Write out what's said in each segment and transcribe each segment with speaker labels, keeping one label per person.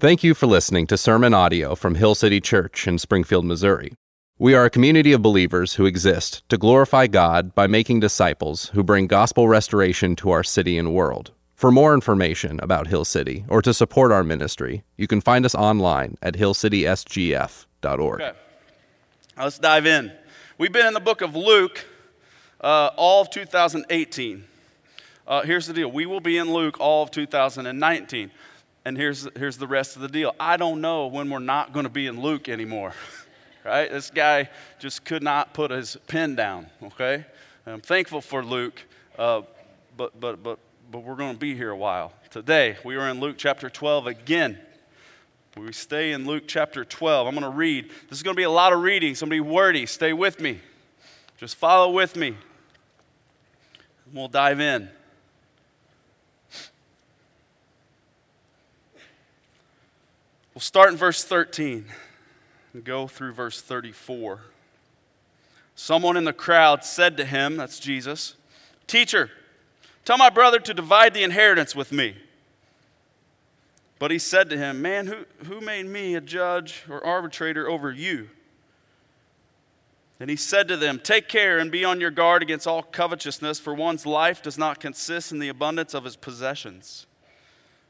Speaker 1: Thank you for listening to sermon audio from Hill City Church in Springfield, Missouri. We are a community of believers who exist to glorify God by making disciples who bring gospel restoration to our city and world. For more information about Hill City or to support our ministry, you can find us online at hillcitysgf.org.
Speaker 2: Okay. Let's dive in. We've been in the book of Luke uh, all of 2018. Uh, here's the deal we will be in Luke all of 2019. And here's, here's the rest of the deal I don't know when we're not going to be in Luke anymore. right? This guy just could not put his pen down, okay? And I'm thankful for Luke, uh, but, but, but, but we're going to be here a while. Today, we are in Luke chapter 12 again. We stay in Luke chapter 12. I'm going to read. This is going to be a lot of reading. It's going to be wordy. Stay with me. Just follow with me. We'll dive in. We'll start in verse 13 and go through verse 34. Someone in the crowd said to him, that's Jesus, Teacher, tell my brother to divide the inheritance with me. But he said to him, Man, who, who made me a judge or arbitrator over you? And he said to them, Take care and be on your guard against all covetousness, for one's life does not consist in the abundance of his possessions.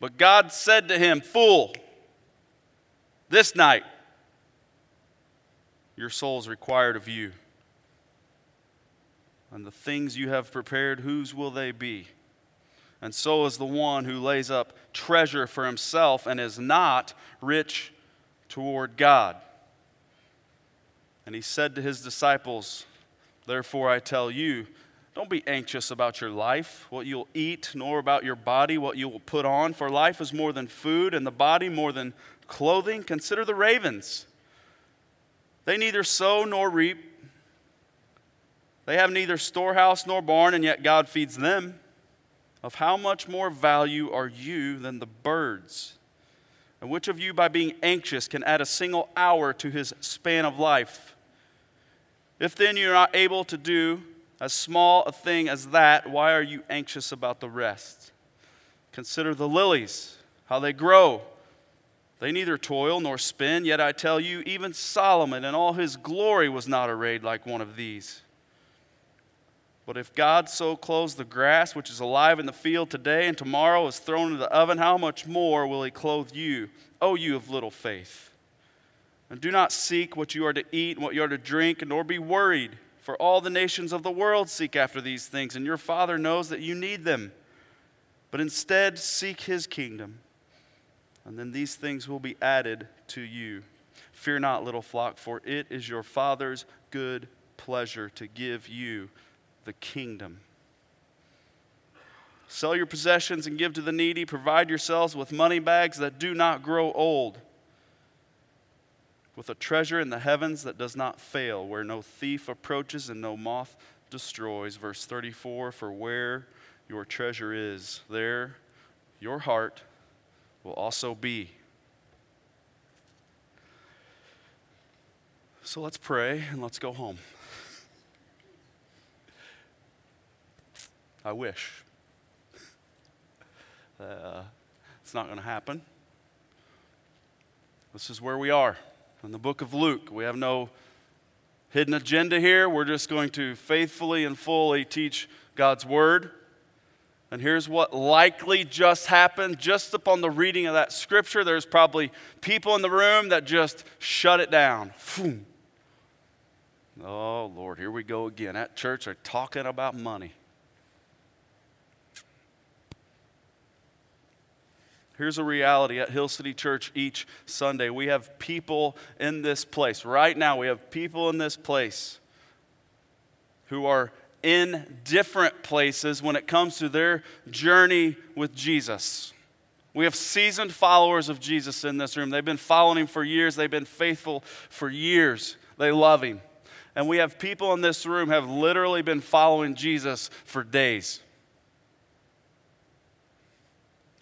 Speaker 2: But God said to him, Fool, this night your soul is required of you. And the things you have prepared, whose will they be? And so is the one who lays up treasure for himself and is not rich toward God. And he said to his disciples, Therefore I tell you, don't be anxious about your life, what you'll eat, nor about your body, what you will put on. For life is more than food, and the body more than clothing. Consider the ravens. They neither sow nor reap, they have neither storehouse nor barn, and yet God feeds them. Of how much more value are you than the birds? And which of you, by being anxious, can add a single hour to his span of life? If then you're not able to do as small a thing as that, why are you anxious about the rest? Consider the lilies, how they grow. They neither toil nor spin, yet I tell you, even Solomon in all his glory was not arrayed like one of these. But if God so clothes the grass, which is alive in the field today and tomorrow is thrown into the oven, how much more will he clothe you, O you of little faith? And do not seek what you are to eat and what you are to drink, nor be worried. For all the nations of the world seek after these things, and your Father knows that you need them. But instead, seek his kingdom, and then these things will be added to you. Fear not, little flock, for it is your Father's good pleasure to give you the kingdom. Sell your possessions and give to the needy. Provide yourselves with money bags that do not grow old with a treasure in the heavens that does not fail, where no thief approaches and no moth destroys. Verse 34 For where your treasure is, there your heart will also be. So let's pray and let's go home. I wish. Uh, it's not going to happen. This is where we are in the book of Luke. We have no hidden agenda here. We're just going to faithfully and fully teach God's word. And here's what likely just happened just upon the reading of that scripture. There's probably people in the room that just shut it down. Oh, Lord, here we go again. At church, they're talking about money. Here's a reality at Hill City Church each Sunday. We have people in this place. Right now, we have people in this place who are in different places when it comes to their journey with Jesus. We have seasoned followers of Jesus in this room. They've been following him for years, they've been faithful for years. They love him. And we have people in this room have literally been following Jesus for days.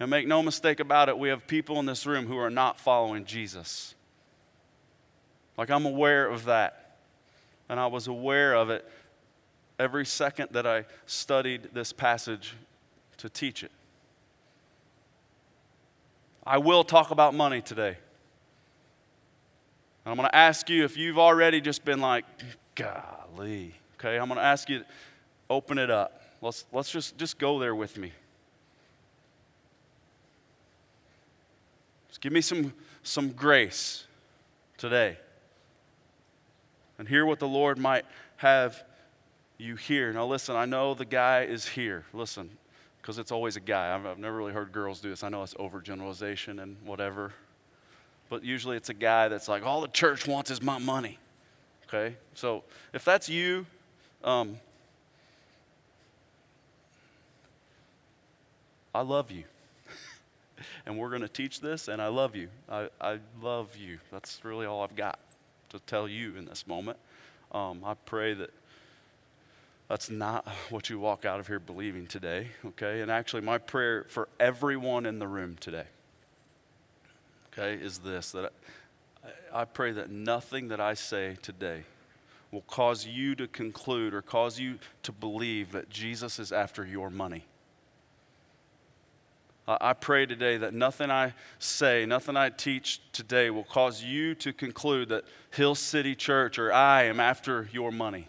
Speaker 2: And make no mistake about it, we have people in this room who are not following Jesus. Like, I'm aware of that. And I was aware of it every second that I studied this passage to teach it. I will talk about money today. And I'm going to ask you if you've already just been like, golly, okay? I'm going to ask you, open it up. Let's, let's just, just go there with me. Give me some, some grace today. And hear what the Lord might have you hear. Now, listen, I know the guy is here. Listen, because it's always a guy. I've, I've never really heard girls do this. I know it's overgeneralization and whatever. But usually it's a guy that's like, all the church wants is my money. Okay? So if that's you, um, I love you. And we're going to teach this, and I love you. I, I love you. That's really all I've got to tell you in this moment. Um, I pray that that's not what you walk out of here believing today, okay? And actually, my prayer for everyone in the room today, okay, is this that I, I pray that nothing that I say today will cause you to conclude or cause you to believe that Jesus is after your money. I pray today that nothing I say, nothing I teach today will cause you to conclude that Hill City Church or I am after your money.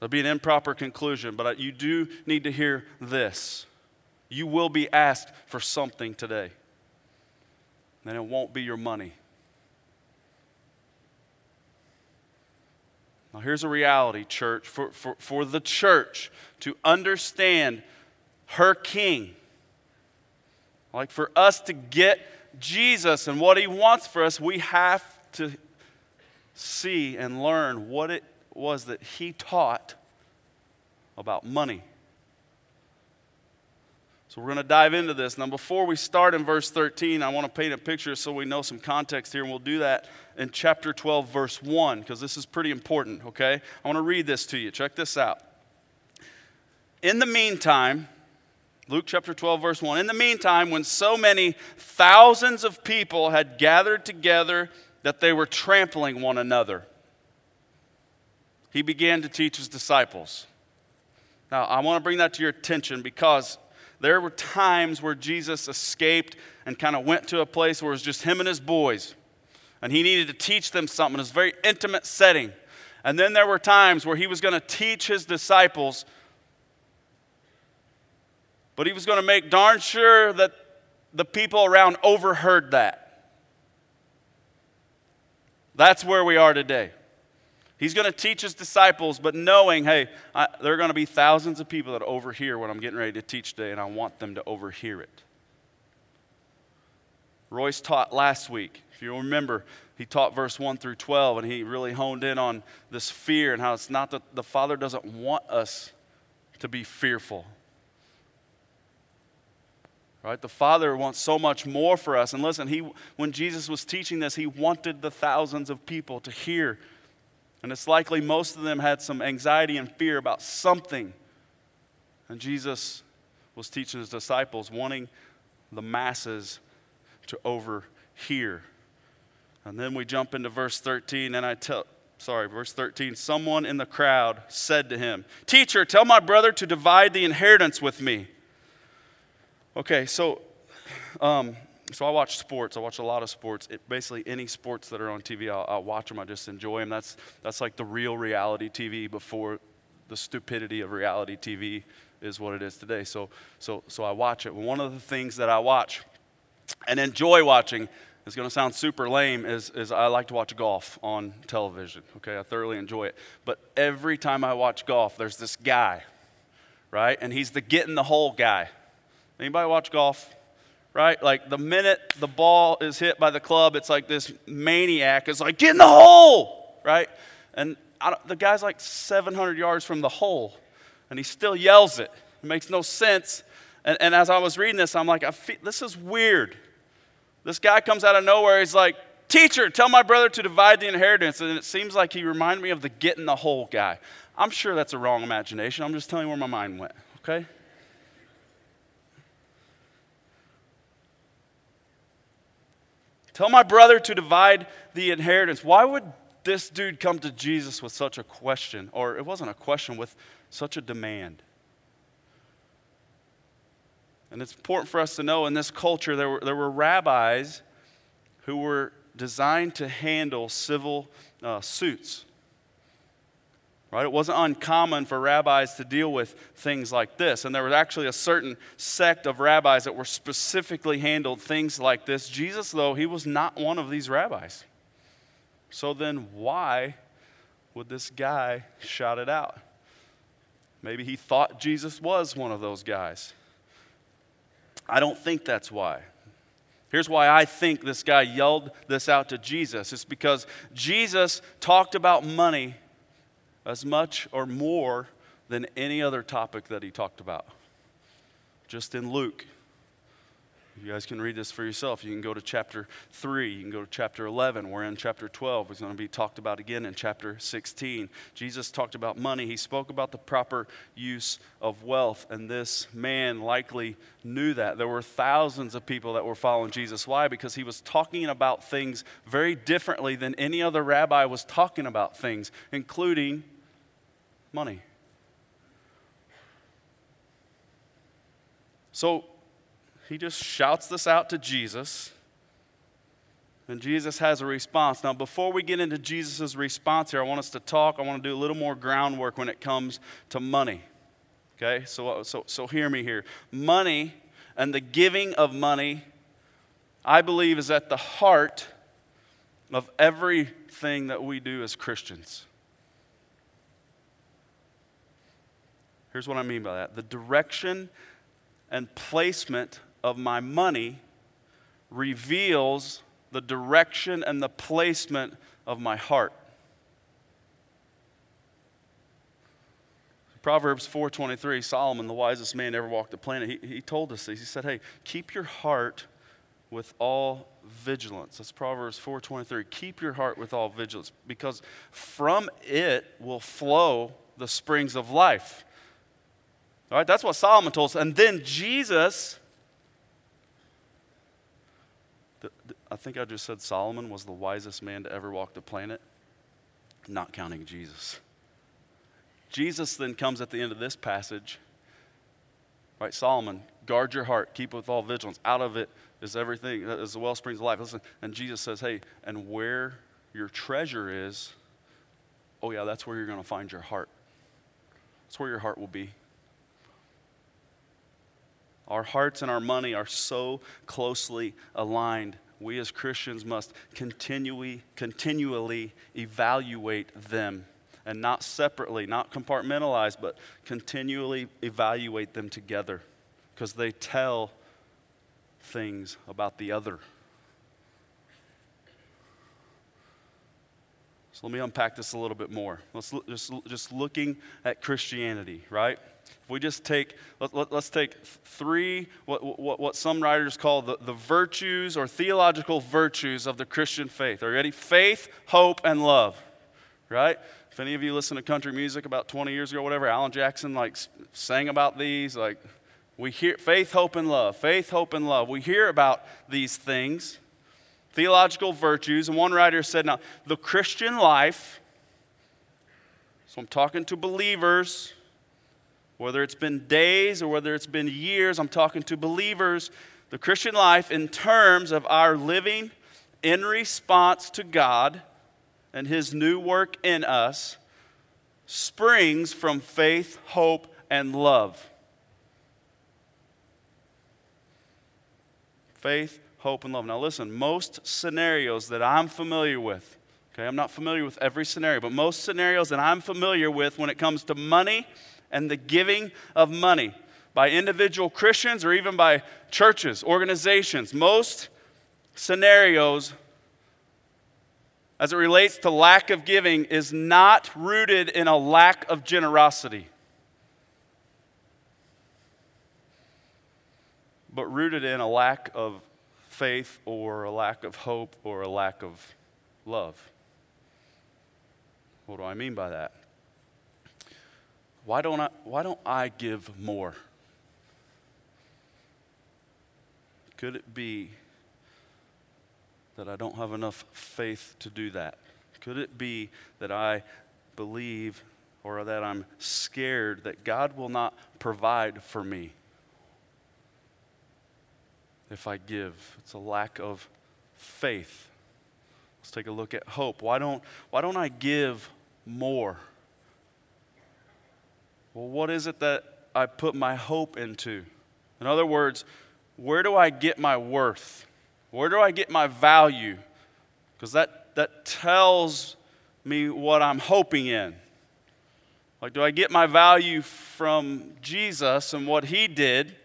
Speaker 2: There'll be an improper conclusion, but you do need to hear this. You will be asked for something today, and it won't be your money. Now, here's a reality, church. For, for, for the church to understand her king, like for us to get Jesus and what he wants for us, we have to see and learn what it was that he taught about money. So we're going to dive into this. Now, before we start in verse 13, I want to paint a picture so we know some context here, and we'll do that in chapter 12, verse 1, because this is pretty important, okay? I want to read this to you. Check this out. In the meantime, Luke chapter 12, verse 1. In the meantime, when so many thousands of people had gathered together that they were trampling one another, he began to teach his disciples. Now, I want to bring that to your attention because there were times where Jesus escaped and kind of went to a place where it was just him and his boys. And he needed to teach them something. It was a very intimate setting. And then there were times where he was going to teach his disciples but he was going to make darn sure that the people around overheard that. That's where we are today. He's going to teach his disciples, but knowing, hey, I, there are going to be thousands of people that overhear what I'm getting ready to teach today, and I want them to overhear it. Royce taught last week. If you remember, he taught verse 1 through 12, and he really honed in on this fear and how it's not that the Father doesn't want us to be fearful. Right? The Father wants so much more for us. And listen, he, when Jesus was teaching this, he wanted the thousands of people to hear. And it's likely most of them had some anxiety and fear about something. And Jesus was teaching his disciples, wanting the masses to overhear. And then we jump into verse 13, and I tell, sorry, verse 13. Someone in the crowd said to him, Teacher, tell my brother to divide the inheritance with me. Okay, so um, so I watch sports. I watch a lot of sports. It, basically, any sports that are on TV, I'll, I'll, watch them. I just enjoy them. That's that's like the real reality TV before the stupidity of reality TV is what it is today. So so so I watch it. One of the things that I watch and enjoy watching is going to sound super lame. Is is I like to watch golf on television. Okay, I thoroughly enjoy it. But every time I watch golf, there's this guy, right? And he's the get in the hole guy Anybody watch golf? Right? Like the minute the ball is hit by the club, it's like this maniac is like, get in the hole, right? And the guy's like 700 yards from the hole, and he still yells it. It makes no sense. And, and as I was reading this, I'm like, feel, this is weird. This guy comes out of nowhere. He's like, Teacher, tell my brother to divide the inheritance. And it seems like he reminded me of the get in the hole guy. I'm sure that's a wrong imagination. I'm just telling you where my mind went, okay? Tell my brother to divide the inheritance. Why would this dude come to Jesus with such a question? Or it wasn't a question, with such a demand. And it's important for us to know in this culture there were, there were rabbis who were designed to handle civil uh, suits. Right? It wasn't uncommon for rabbis to deal with things like this. And there was actually a certain sect of rabbis that were specifically handled things like this. Jesus, though, he was not one of these rabbis. So then, why would this guy shout it out? Maybe he thought Jesus was one of those guys. I don't think that's why. Here's why I think this guy yelled this out to Jesus. It's because Jesus talked about money as much or more than any other topic that he talked about. Just in Luke. You guys can read this for yourself. You can go to chapter 3, you can go to chapter 11. We're in chapter 12. It's going to be talked about again in chapter 16. Jesus talked about money. He spoke about the proper use of wealth, and this man likely knew that. There were thousands of people that were following Jesus. Why? Because he was talking about things very differently than any other rabbi was talking about things, including money. So he just shouts this out to Jesus. And Jesus has a response. Now, before we get into Jesus' response here, I want us to talk. I want to do a little more groundwork when it comes to money. Okay? So, so, so hear me here. Money and the giving of money, I believe, is at the heart of everything that we do as Christians. Here's what I mean by that the direction and placement of my money reveals the direction and the placement of my heart. Proverbs 4:23, Solomon, the wisest man ever walked the planet, he, he told us this. He said, "Hey, keep your heart with all vigilance." That's Proverbs 4:23. Keep your heart with all vigilance because from it will flow the springs of life. All right, that's what Solomon told us. And then Jesus, I think I just said Solomon was the wisest man to ever walk the planet, not counting Jesus. Jesus then comes at the end of this passage. Right, Solomon, guard your heart, keep it with all vigilance. Out of it is everything, uh, is the well springs of life. Listen, and Jesus says, hey, and where your treasure is, oh yeah, that's where you're going to find your heart. That's where your heart will be. Our hearts and our money are so closely aligned. We as Christians must continually, continually evaluate them and not separately, not compartmentalize, but continually evaluate them together because they tell things about the other. So let me unpack this a little bit more. Let's look, just, just looking at Christianity, right? If we just take, let, us let, take three, what, what, what some writers call the, the virtues or theological virtues of the Christian faith. Are you ready? Faith, hope, and love, right? If any of you listen to country music about 20 years ago, whatever, Alan Jackson like sang about these, like we hear faith, hope, and love. Faith, hope, and love. We hear about these things, theological virtues. And one writer said, now, the Christian life, so I'm talking to believers, whether it's been days or whether it's been years, I'm talking to believers. The Christian life, in terms of our living in response to God and His new work in us, springs from faith, hope, and love. Faith, hope, and love. Now, listen, most scenarios that I'm familiar with, okay, I'm not familiar with every scenario, but most scenarios that I'm familiar with when it comes to money and the giving of money by individual Christians or even by churches, organizations. Most scenarios, as it relates to lack of giving, is not rooted in a lack of generosity. but rooted in a lack of faith or a lack of hope or a lack of love. What do I mean by that? Why don't I, why don't I give more? Could it be that I don't have enough faith to do that? Could it be that I believe or that I'm scared that God will not provide for me if I give? It's a lack of faith. Let's take a look at hope. Why don't, why don't I give more? Well, what is it that I put my hope into? In other words, where do I get my worth? Where do I get my value? Because that, that tells me what I'm hoping in. Like, do I get my value from Jesus and what he did?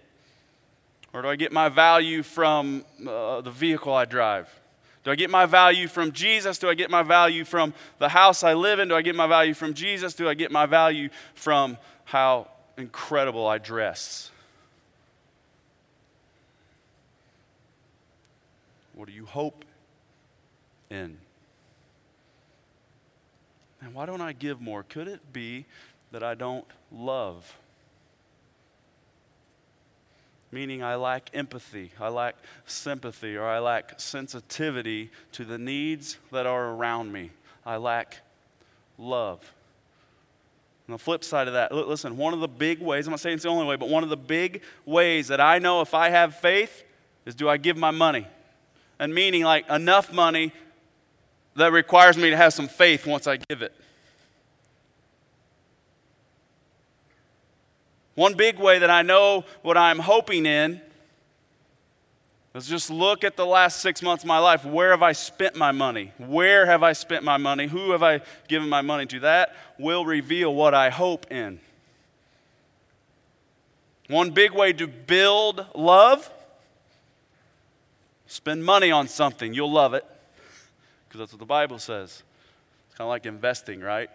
Speaker 2: Or do I get my value from uh, the vehicle I drive? Do I get my value from Jesus? Do I get my value from the house I live in? Do I get my value from Jesus? Do I get my value from how incredible I dress? What do you hope in? And why don't I give more? Could it be that I don't love? Meaning, I lack empathy, I lack sympathy, or I lack sensitivity to the needs that are around me. I lack love. On the flip side of that, listen, one of the big ways, I'm not saying it's the only way, but one of the big ways that I know if I have faith is do I give my money? and meaning like enough money that requires me to have some faith once I give it. One big way that I know what I'm hoping in is just look at the last six months of my life. Where have I spent my money? Where have I spent my money? Who have I given my money to? That will reveal what I hope in. One big way to build love Spend money on something, you'll love it. Because that's what the Bible says. It's kind of like investing, right?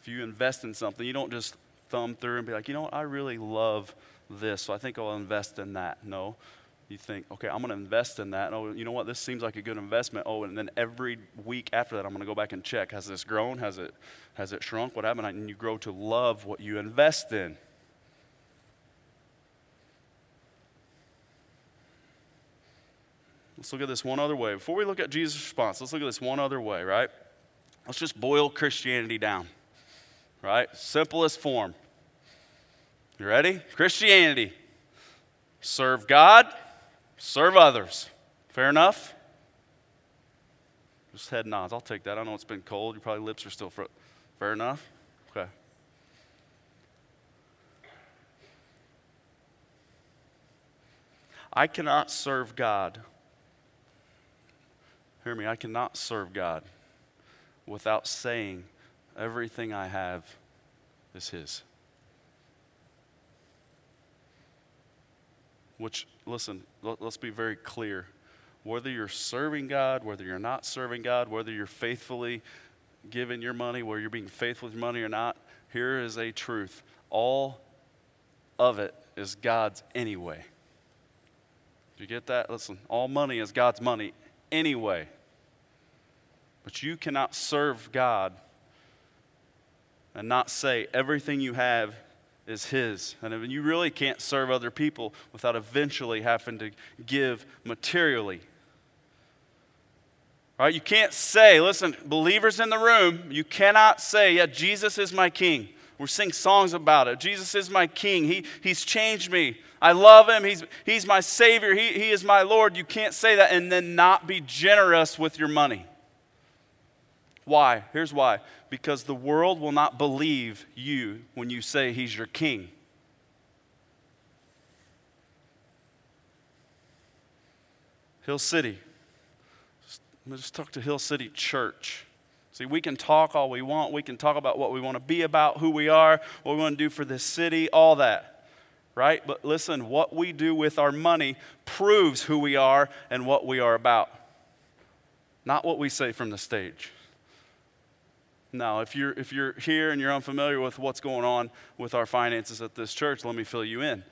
Speaker 2: If you invest in something, you don't just thumb through and be like, you know what, I really love this, so I think I'll invest in that. No. You think, okay, I'm going to invest in that. Oh, you know what, this seems like a good investment. Oh, and then every week after that, I'm going to go back and check. Has this grown? Has it, has it shrunk? What happened? And you grow to love what you invest in. Let's look at this one other way. Before we look at Jesus' response, let's look at this one other way, right? Let's just boil Christianity down, right? Simplest form. You ready? Christianity. Serve God, serve others. Fair enough? Just head nods. I'll take that. I know it's been cold. Your probably lips are still fair enough. Okay. I cannot serve God Hear me, I cannot serve God without saying everything I have is His. Which, listen, let, us be very clear. Whether you're serving God, whether you're not serving God, whether you're faithfully giving your money, whether you're being faithful with your money or not, here is a truth. All of it is God's anyway. Do you get that? Listen, all money is God's money anyway. But you cannot serve God and not say everything you have is His. And you really can't serve other people without eventually having to give materially. Right? You can't say, listen, believers in the room, you cannot say, yeah, Jesus is my king. We're singing songs about it. Jesus is my king. He, he's changed me. I love him. He's, he's my Savior. He, he is my Lord. You can't say that and then not be generous with your money. Why? Here's why. Because the world will not believe you when you say he's your king. Hill City. Let's just talk to Hill City Church. See, we can talk all we want. We can talk about what we want to be about, who we are, what we want to do for this city, all that. Right? But listen, what we do with our money proves who we are and what we are about, not what we say from the stage. Now, if you're, if you're here and you're unfamiliar with what's going on with our finances at this church, let me fill you in.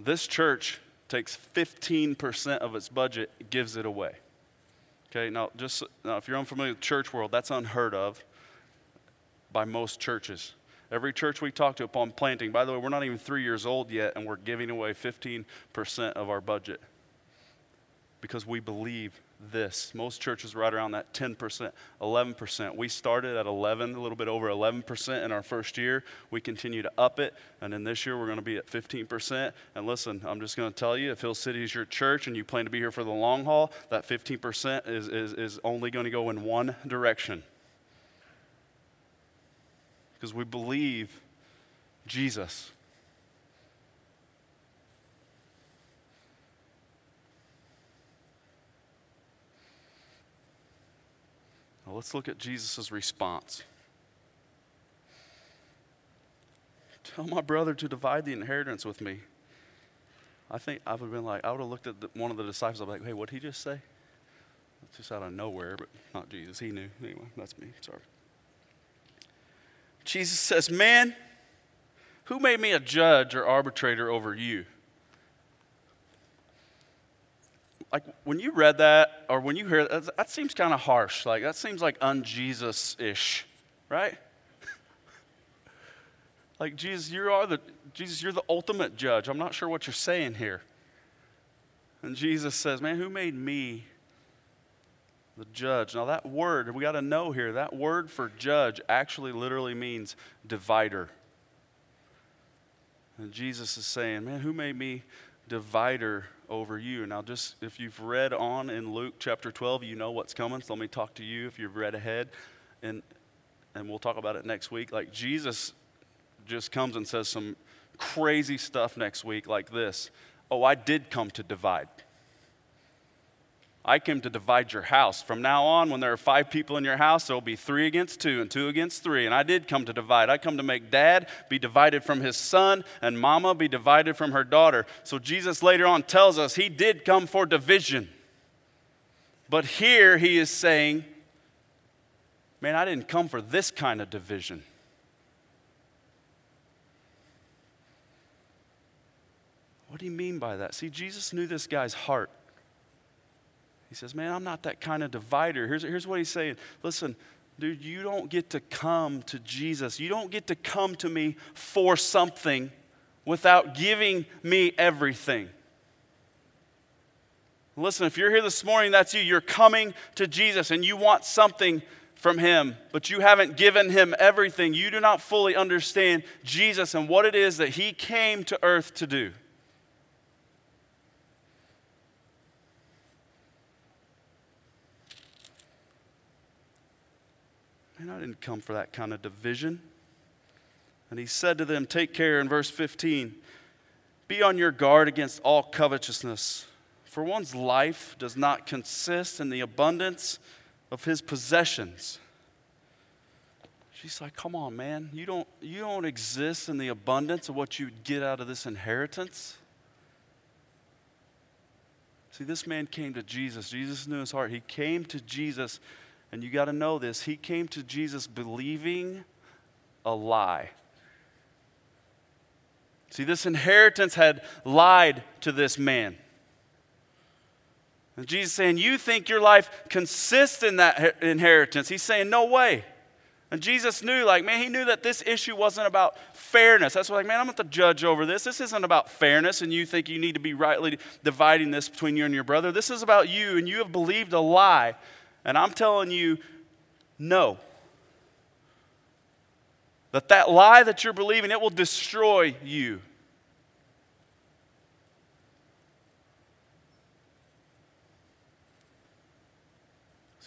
Speaker 2: This church takes 15% of its budget, gives it away. Okay, now just now if you're unfamiliar with church world, that's unheard of by most churches. Every church we talk to upon planting, by the way, we're not even three years old yet, and we're giving away 15% of our budget because we believe this. Most churches are right around that 10%, 11%. We started at 11, a little bit over 11% in our first year. We continue to up it, and then this year we're going to be at 15%. And listen, I'm just going to tell you, if Hill City is your church and you plan to be here for the long haul, that 15% is, is, is only going to go in one direction. Because we believe Jesus. Well, let's look at Jesus' response. Tell my brother to divide the inheritance with me. I think I would have been like, I would have looked at the, one of the disciples, I'd be like, hey, what did he just say? It's just out of nowhere, but not Jesus. He knew. Anyway, that's me. Sorry. Jesus says, Man, who made me a judge or arbitrator over you? Like when you read that or when you hear that, that seems kind of harsh. Like that seems like unJesus ish, right? like Jesus, you are the Jesus, you're the ultimate judge. I'm not sure what you're saying here. And Jesus says, Man, who made me the judge? Now that word, we got to know here, that word for judge actually literally means divider. And Jesus is saying, Man, who made me divider over you. Now, just if you've read on in Luke chapter 12, you know what's coming. So let me talk to you if you've read ahead. And, and we'll talk about it next week. Like, Jesus just comes and says some crazy stuff next week, like this Oh, I did come to divide. I came to divide your house. From now on, when there are five people in your house, there will be three against two and two against three. And I did come to divide. I come to make dad be divided from his son and mama be divided from her daughter. So Jesus later on tells us he did come for division. But here he is saying, man, I didn't come for this kind of division. What do you mean by that? See, Jesus knew this guy's heart. He says, Man, I'm not that kind of divider. Here's, here's what he's saying Listen, dude, you don't get to come to Jesus. You don't get to come to me for something without giving me everything. Listen, if you're here this morning, that's you. You're coming to Jesus and you want something from Him, but you haven't given Him everything. You do not fully understand Jesus and what it is that He came to earth to do. Man, I didn't come for that kind of division. And he said to them, Take care in verse 15. Be on your guard against all covetousness, for one's life does not consist in the abundance of his possessions. She's like, Come on, man. You don't, you don't exist in the abundance of what you get out of this inheritance. See, this man came to Jesus. Jesus knew his heart. He came to Jesus and you got to know this, he came to Jesus believing a lie. See, this inheritance had lied to this man. And Jesus saying, You think your life consists in that inheritance? He's saying, No way. And Jesus knew, like, man, he knew that this issue wasn't about fairness. That's why, like, man, I'm not the judge over this. This isn't about fairness, and you think you need to be rightly dividing this between you and your brother. This is about you, and you have believed a lie. And I'm telling you, no. That that lie that you're believing, it will destroy you.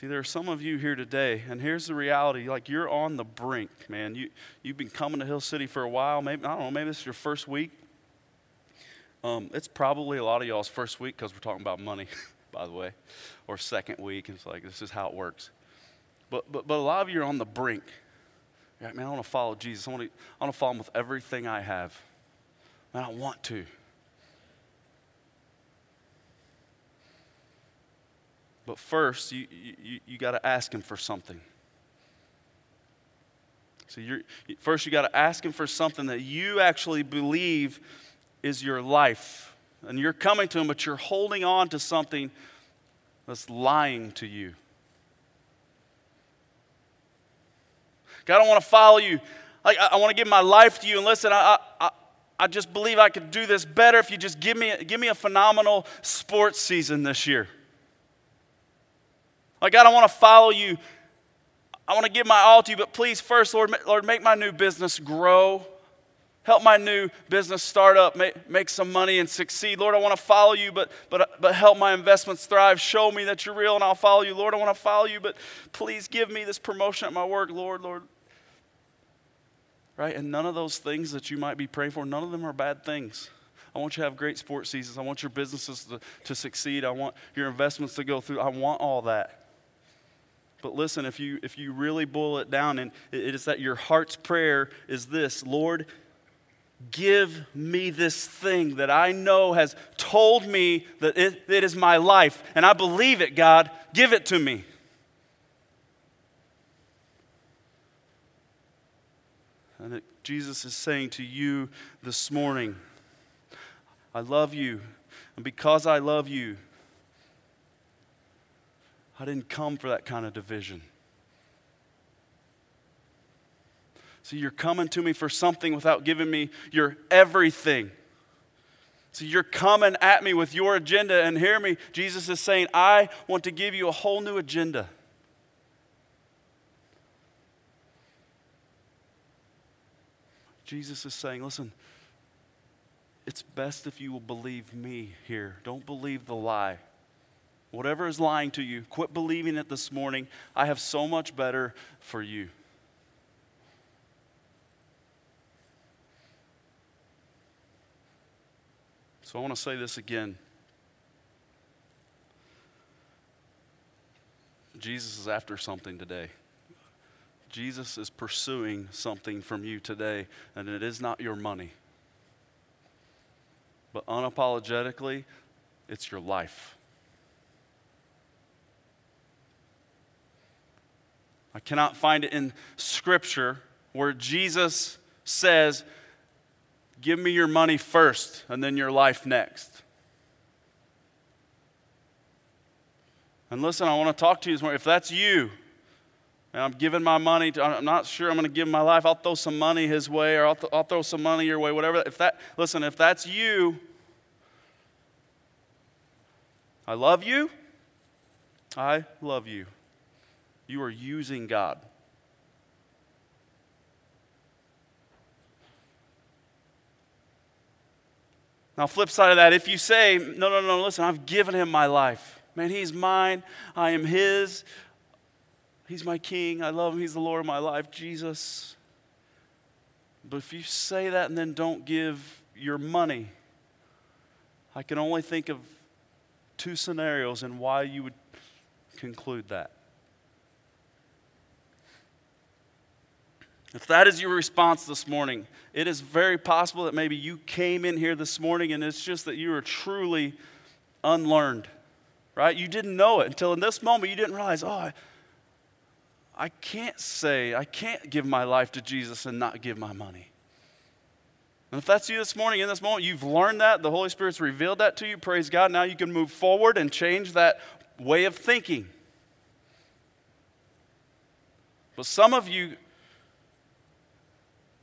Speaker 2: See, there are some of you here today, and here's the reality like you're on the brink, man. You, you've been coming to Hill City for a while. Maybe, I don't know, maybe this is your first week. Um, it's probably a lot of y'all's first week because we're talking about money, by the way, or second week. It's like, this is how it works. But, but, but a lot of you are on the brink. You're like, man, I want to follow Jesus. I want to, I want to follow him with everything I have. Man, I want to. But first, you, you, you got to ask him for something. So you're, first, you got to ask him for something that you actually believe is your life. And you're coming to Him, but you're holding on to something that's lying to you. God, I don't want to follow you. I, I want to give my life to you. And listen, I, I, I just believe I could do this better if you just give me, give me a phenomenal sports season this year. Like, God, I want to follow you. I want to give my all to you, but please, first, Lord, Lord, make my new business grow. Help my new business start up, make, make some money and succeed. Lord, I want to follow you, but, but, but help my investments thrive. Show me that you're real and I'll follow you. Lord, I want to follow you, but please give me this promotion at my work, Lord, Lord. Right? And none of those things that you might be praying for, none of them are bad things. I want you to have great sports seasons. I want your businesses to, to succeed. I want your investments to go through. I want all that. But listen, if you, if you really boil it down, and it is that your heart's prayer is this Lord, give me this thing that I know has told me that it, it is my life, and I believe it, God. Give it to me. And that Jesus is saying to you this morning, I love you. And because I love you, I didn't come for that kind of division. You're coming to me for something without giving me your everything. So you're coming at me with your agenda, and hear me. Jesus is saying, I want to give you a whole new agenda. Jesus is saying, listen, it's best if you will believe me here. Don't believe the lie. Whatever is lying to you, quit believing it this morning. I have so much better for you. So I want to say this again. Jesus is after something today. Jesus is pursuing something from you today, and it is not your money. But unapologetically, it's your life. I cannot find it in Scripture where Jesus says, Give me your money first and then your life next. And listen, I want to talk to you this morning. If that's you, and I'm giving my money, to, I'm not sure I'm going to give my life, I'll throw some money his way or I'll, th- I'll throw some money your way, whatever. If that, listen, if that's you, I love you. I love you. You are using God. Now, flip side of that, if you say, no, no, no, listen, I've given him my life. Man, he's mine. I am his. He's my king. I love him. He's the Lord of my life, Jesus. But if you say that and then don't give your money, I can only think of two scenarios and why you would conclude that. If that is your response this morning, it is very possible that maybe you came in here this morning and it's just that you are truly unlearned, right? You didn't know it until in this moment you didn't realize, oh, I, I can't say, I can't give my life to Jesus and not give my money. And if that's you this morning, in this moment, you've learned that, the Holy Spirit's revealed that to you, praise God. Now you can move forward and change that way of thinking. But some of you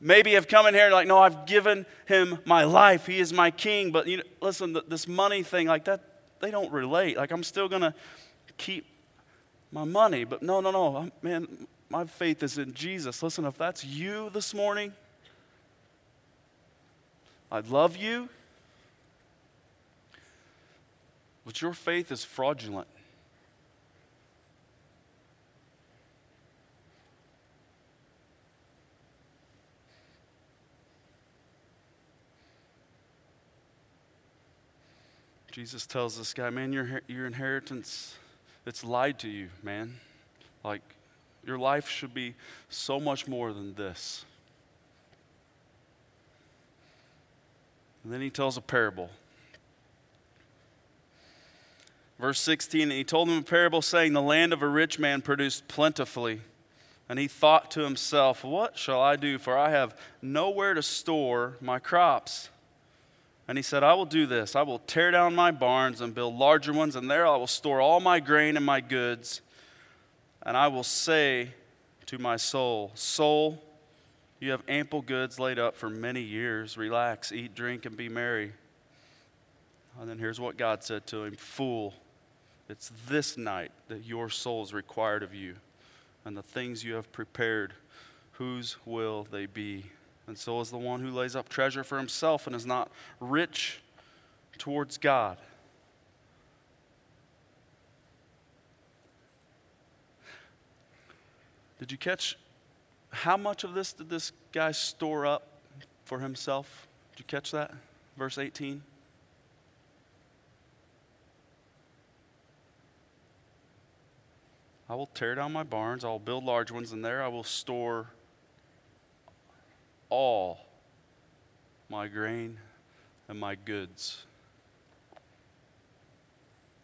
Speaker 2: maybe have come in here and like, no, I've given him my life. He is my king. But you know, listen, this money thing, like that, they don't relate. Like I'm still gonna keep my money. But no, no, no, man, my faith is in Jesus. Listen, if that's you this morning, I love you. But your faith is fraudulent. Jesus tells this guy, man, your, your inheritance, it's lied to you, man. Like, your life should be so much more than this. And then he tells a parable. Verse 16, and he told him a parable saying, The land of a rich man produced plentifully. And he thought to himself, What shall I do? For I have nowhere to store my crops. And he said, I will do this. I will tear down my barns and build larger ones, and there I will store all my grain and my goods. And I will say to my soul, Soul, you have ample goods laid up for many years. Relax, eat, drink, and be merry. And then here's what God said to him Fool, it's this night that your soul is required of you, and the things you have prepared, whose will they be? And so is the one who lays up treasure for himself and is not rich towards God. Did you catch how much of this did this guy store up for himself? Did you catch that? Verse 18. I will tear down my barns, I will build large ones, and there I will store all my grain and my goods.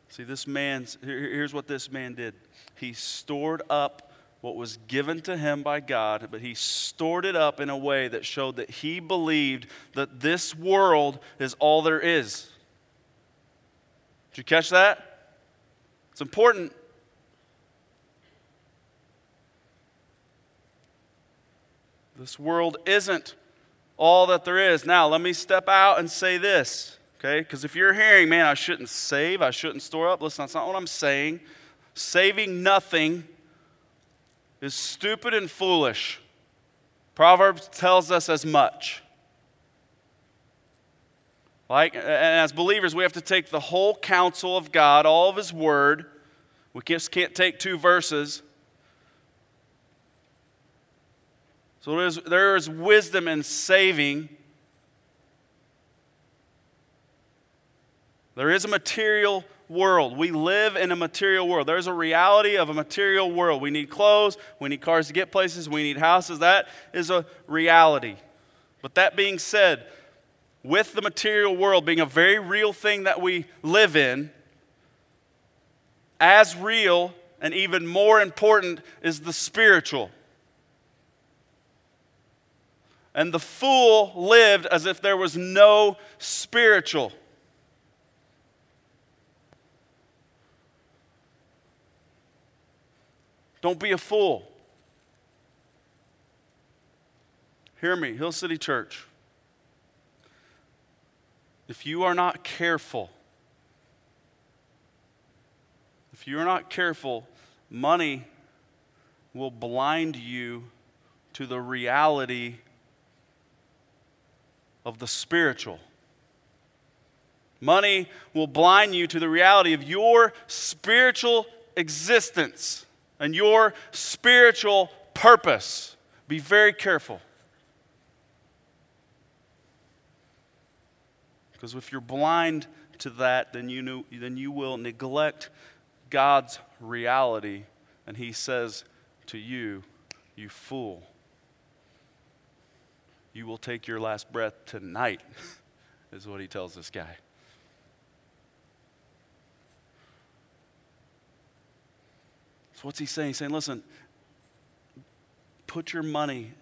Speaker 2: See, this man's, here's what this man did. He stored up what was given to him by God, but he stored it up in a way that showed that he believed that this world is all there is. Did you catch that? It's important. This world isn't all that there is. Now, let me step out and say this, okay? Because if you're hearing, man, I shouldn't save, I shouldn't store up, listen, that's not what I'm saying. Saving nothing is stupid and foolish. Proverbs tells us as much. Like, and as believers, we have to take the whole counsel of God, all of His Word. We just can't take two verses. So there is, there is wisdom in saving. There is a material world. We live in a material world. There's a reality of a material world. We need clothes, we need cars to get places, we need houses. That is a reality. But that being said, with the material world being a very real thing that we live in, as real and even more important is the spiritual. And the fool lived as if there was no spiritual. Don't be a fool. Hear me, Hill City Church. If you are not careful, if you are not careful, money will blind you to the reality of the spiritual. Money will blind you to the reality of your spiritual existence and your spiritual purpose. Be very careful. Because if you're blind to that, then you, then you will neglect God's reality. And He says to you, You fool you will take your last breath tonight, is what he tells this guy. So, what's he saying? He's saying, listen, put your money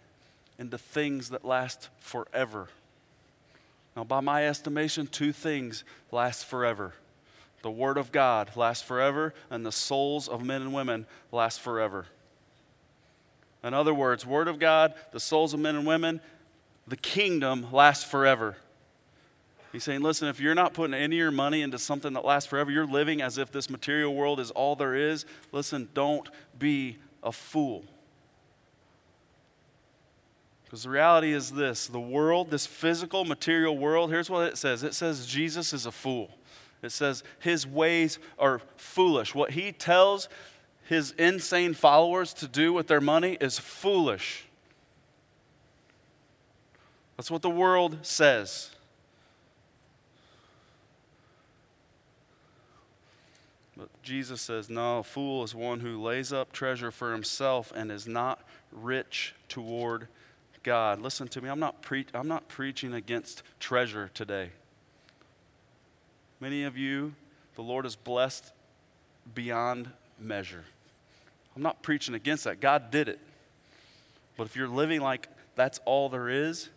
Speaker 2: into things that last forever. Now, by my estimation, two things last forever the Word of God lasts forever, and the souls of men and women last forever. In other words, Word of God, the souls of men and women, the kingdom lasts forever. He's saying, listen, if you're not putting any of your money into something that lasts forever, you're living as if this material world is all there is. Listen, don't be a fool. Because the reality is this the world, this physical, material world, here's what it says it says Jesus is a fool. It says his ways are foolish. What he tells his insane followers to do with their money is foolish. That's what the world says. But Jesus says, No, a fool is one who lays up treasure for himself and is not rich toward God. Listen to me, I'm not, pre- I'm not preaching against treasure today. Many of you, the Lord has blessed beyond measure. I'm not preaching against that. God did it. But if you're living like that's all there is,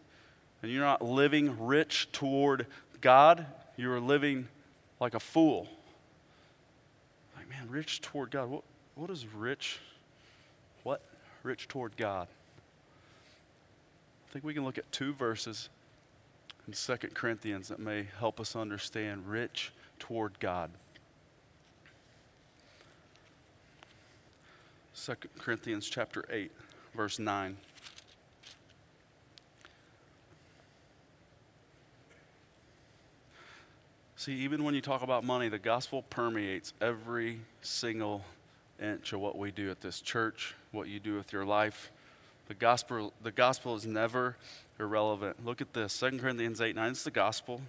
Speaker 2: and you're not living rich toward God, you are living like a fool. Like, man, rich toward God. What, what is rich? What? Rich toward God. I think we can look at two verses in 2 Corinthians that may help us understand rich toward God. 2 Corinthians chapter 8, verse 9. See, even when you talk about money, the gospel permeates every single inch of what we do at this church, what you do with your life. The gospel, the gospel is never irrelevant. Look at this 2 Corinthians 8 9. It's the gospel.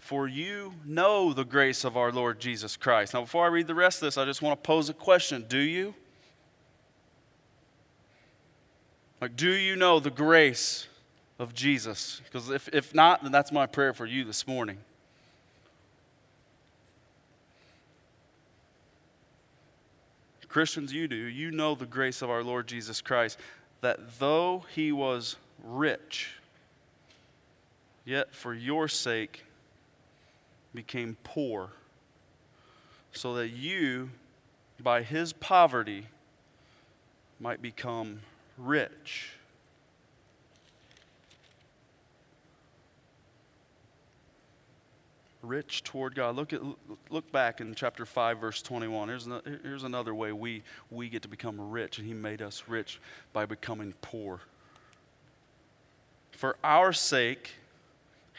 Speaker 2: For you know the grace of our Lord Jesus Christ. Now, before I read the rest of this, I just want to pose a question. Do you? Like, do you know the grace of Jesus? Because if, if not, then that's my prayer for you this morning. Christians, you do. You know the grace of our Lord Jesus Christ, that though he was rich, yet for your sake became poor, so that you, by his poverty, might become rich. Rich toward God. Look at look back in chapter 5 verse 21. Here's, here's another way we we get to become rich and he made us rich by becoming poor. For our sake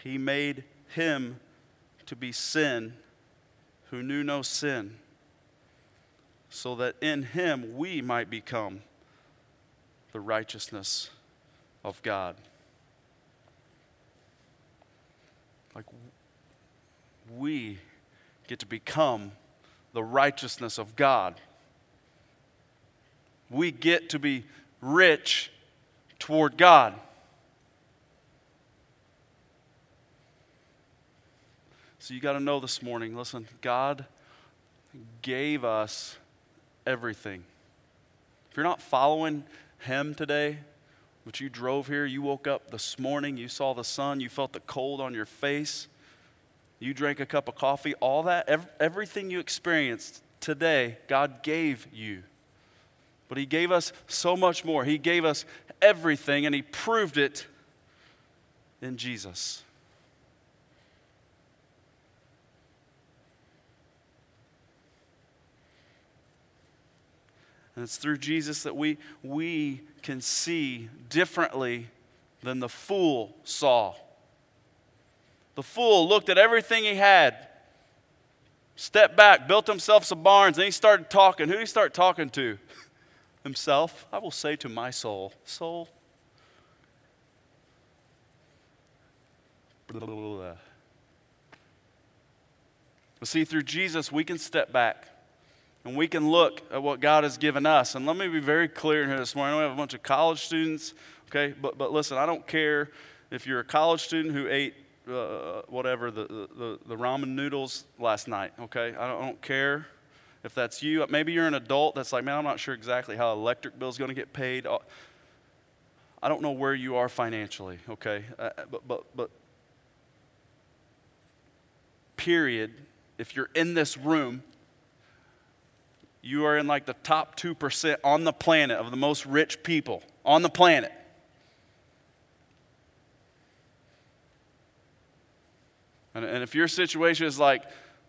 Speaker 2: he made him to be sin who knew no sin so that in him we might become the righteousness of God. Like we get to become the righteousness of God. We get to be rich toward God. So you got to know this morning listen, God gave us everything. If you're not following Him today, but you drove here, you woke up this morning, you saw the sun, you felt the cold on your face, you drank a cup of coffee, all that, everything you experienced today, God gave you. But He gave us so much more. He gave us everything, and He proved it in Jesus. And it's through Jesus that we, we can see differently than the fool saw. The fool looked at everything he had, stepped back, built himself some barns, and he started talking. Who did he start talking to? Himself. I will say to my soul, soul. But see, through Jesus, we can step back and we can look at what God has given us. And let me be very clear here this morning. We have a bunch of college students, okay? But, but listen, I don't care if you're a college student who ate uh, whatever, the, the, the ramen noodles last night, okay? I don't, I don't, care if that's you. Maybe you're an adult that's like, man, I'm not sure exactly how electric bill is going to get paid. Uh, I don't know where you are financially, okay? Uh, but, but, but, period, if you're in this room, you are in like the top 2% on the planet of the most rich people on the planet. And, and if your situation is like,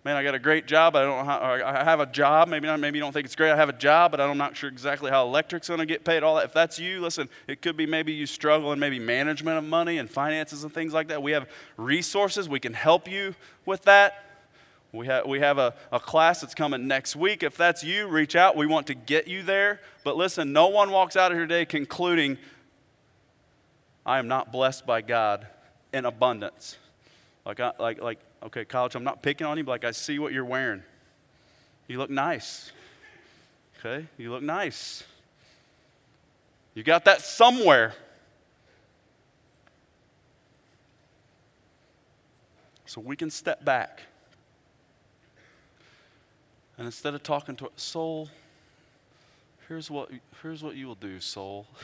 Speaker 2: man, I got a great job, I don't know how, I have a job, maybe not, maybe you don't think it's great, I have a job, but I'm not sure exactly how electric's gonna get paid, all that. If that's you, listen, it could be maybe you struggle in maybe management of money and finances and things like that. We have resources, we can help you with that. We have, we have a, a class that's coming next week. If that's you, reach out. We want to get you there. But listen, no one walks out of here today concluding, I am not blessed by God in abundance. Like, I, like, like, okay, college, I'm not picking on you, but like I see what you're wearing. You look nice. Okay, you look nice. You got that somewhere. So we can step back. And instead of talking to soul, here's what, here's what you will do, soul.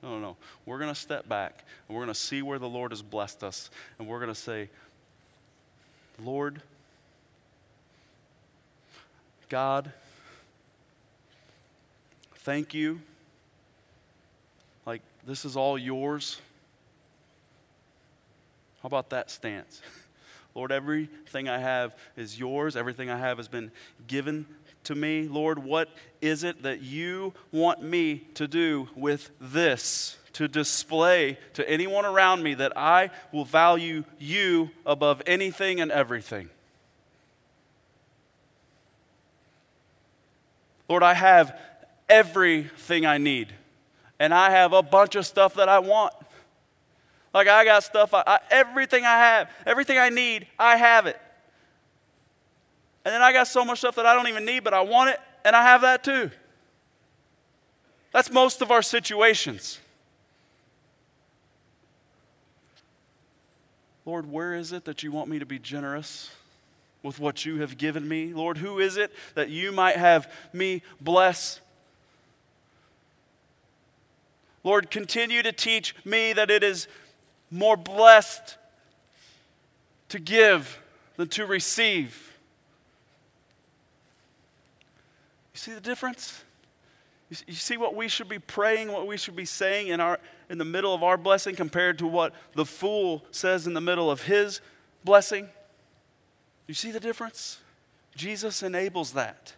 Speaker 2: No, no, no. We're going to step back and we're going to see where the Lord has blessed us. And we're going to say, Lord, God, thank you. Like, this is all yours. How about that stance? Lord, everything I have is yours. Everything I have has been given to me. Lord, what is it that you want me to do with this? To display to anyone around me that I will value you above anything and everything. Lord, I have everything I need, and I have a bunch of stuff that I want. Like I got stuff, I, I, everything I have, everything I need, I have it. And then I got so much stuff that I don't even need, but I want it, and I have that too. That's most of our situations. Lord, where is it that you want me to be generous with what you have given me? Lord, who is it that you might have me bless? Lord, continue to teach me that it is more blessed to give than to receive. You see the difference? You see what we should be praying, what we should be saying in, our, in the middle of our blessing compared to what the fool says in the middle of his blessing? You see the difference? Jesus enables that.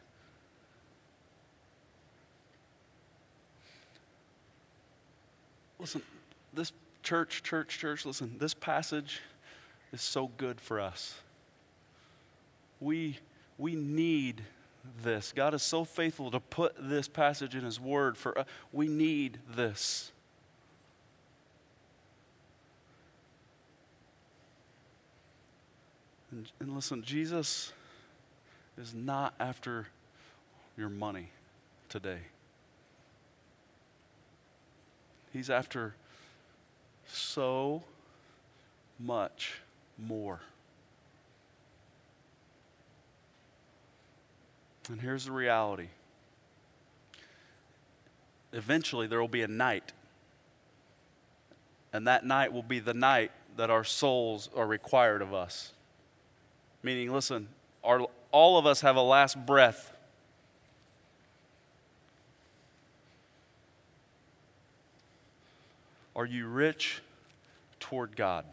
Speaker 2: Listen, this church, church, church, listen, this passage is so good for us. We, we need this. God is so faithful to put this passage in His Word for us. We need this. And, and listen, Jesus is not after your money today. He's after so much more. And here's the reality eventually, there will be a night. And that night will be the night that our souls are required of us. Meaning, listen, our, all of us have a last breath. Are you rich toward God?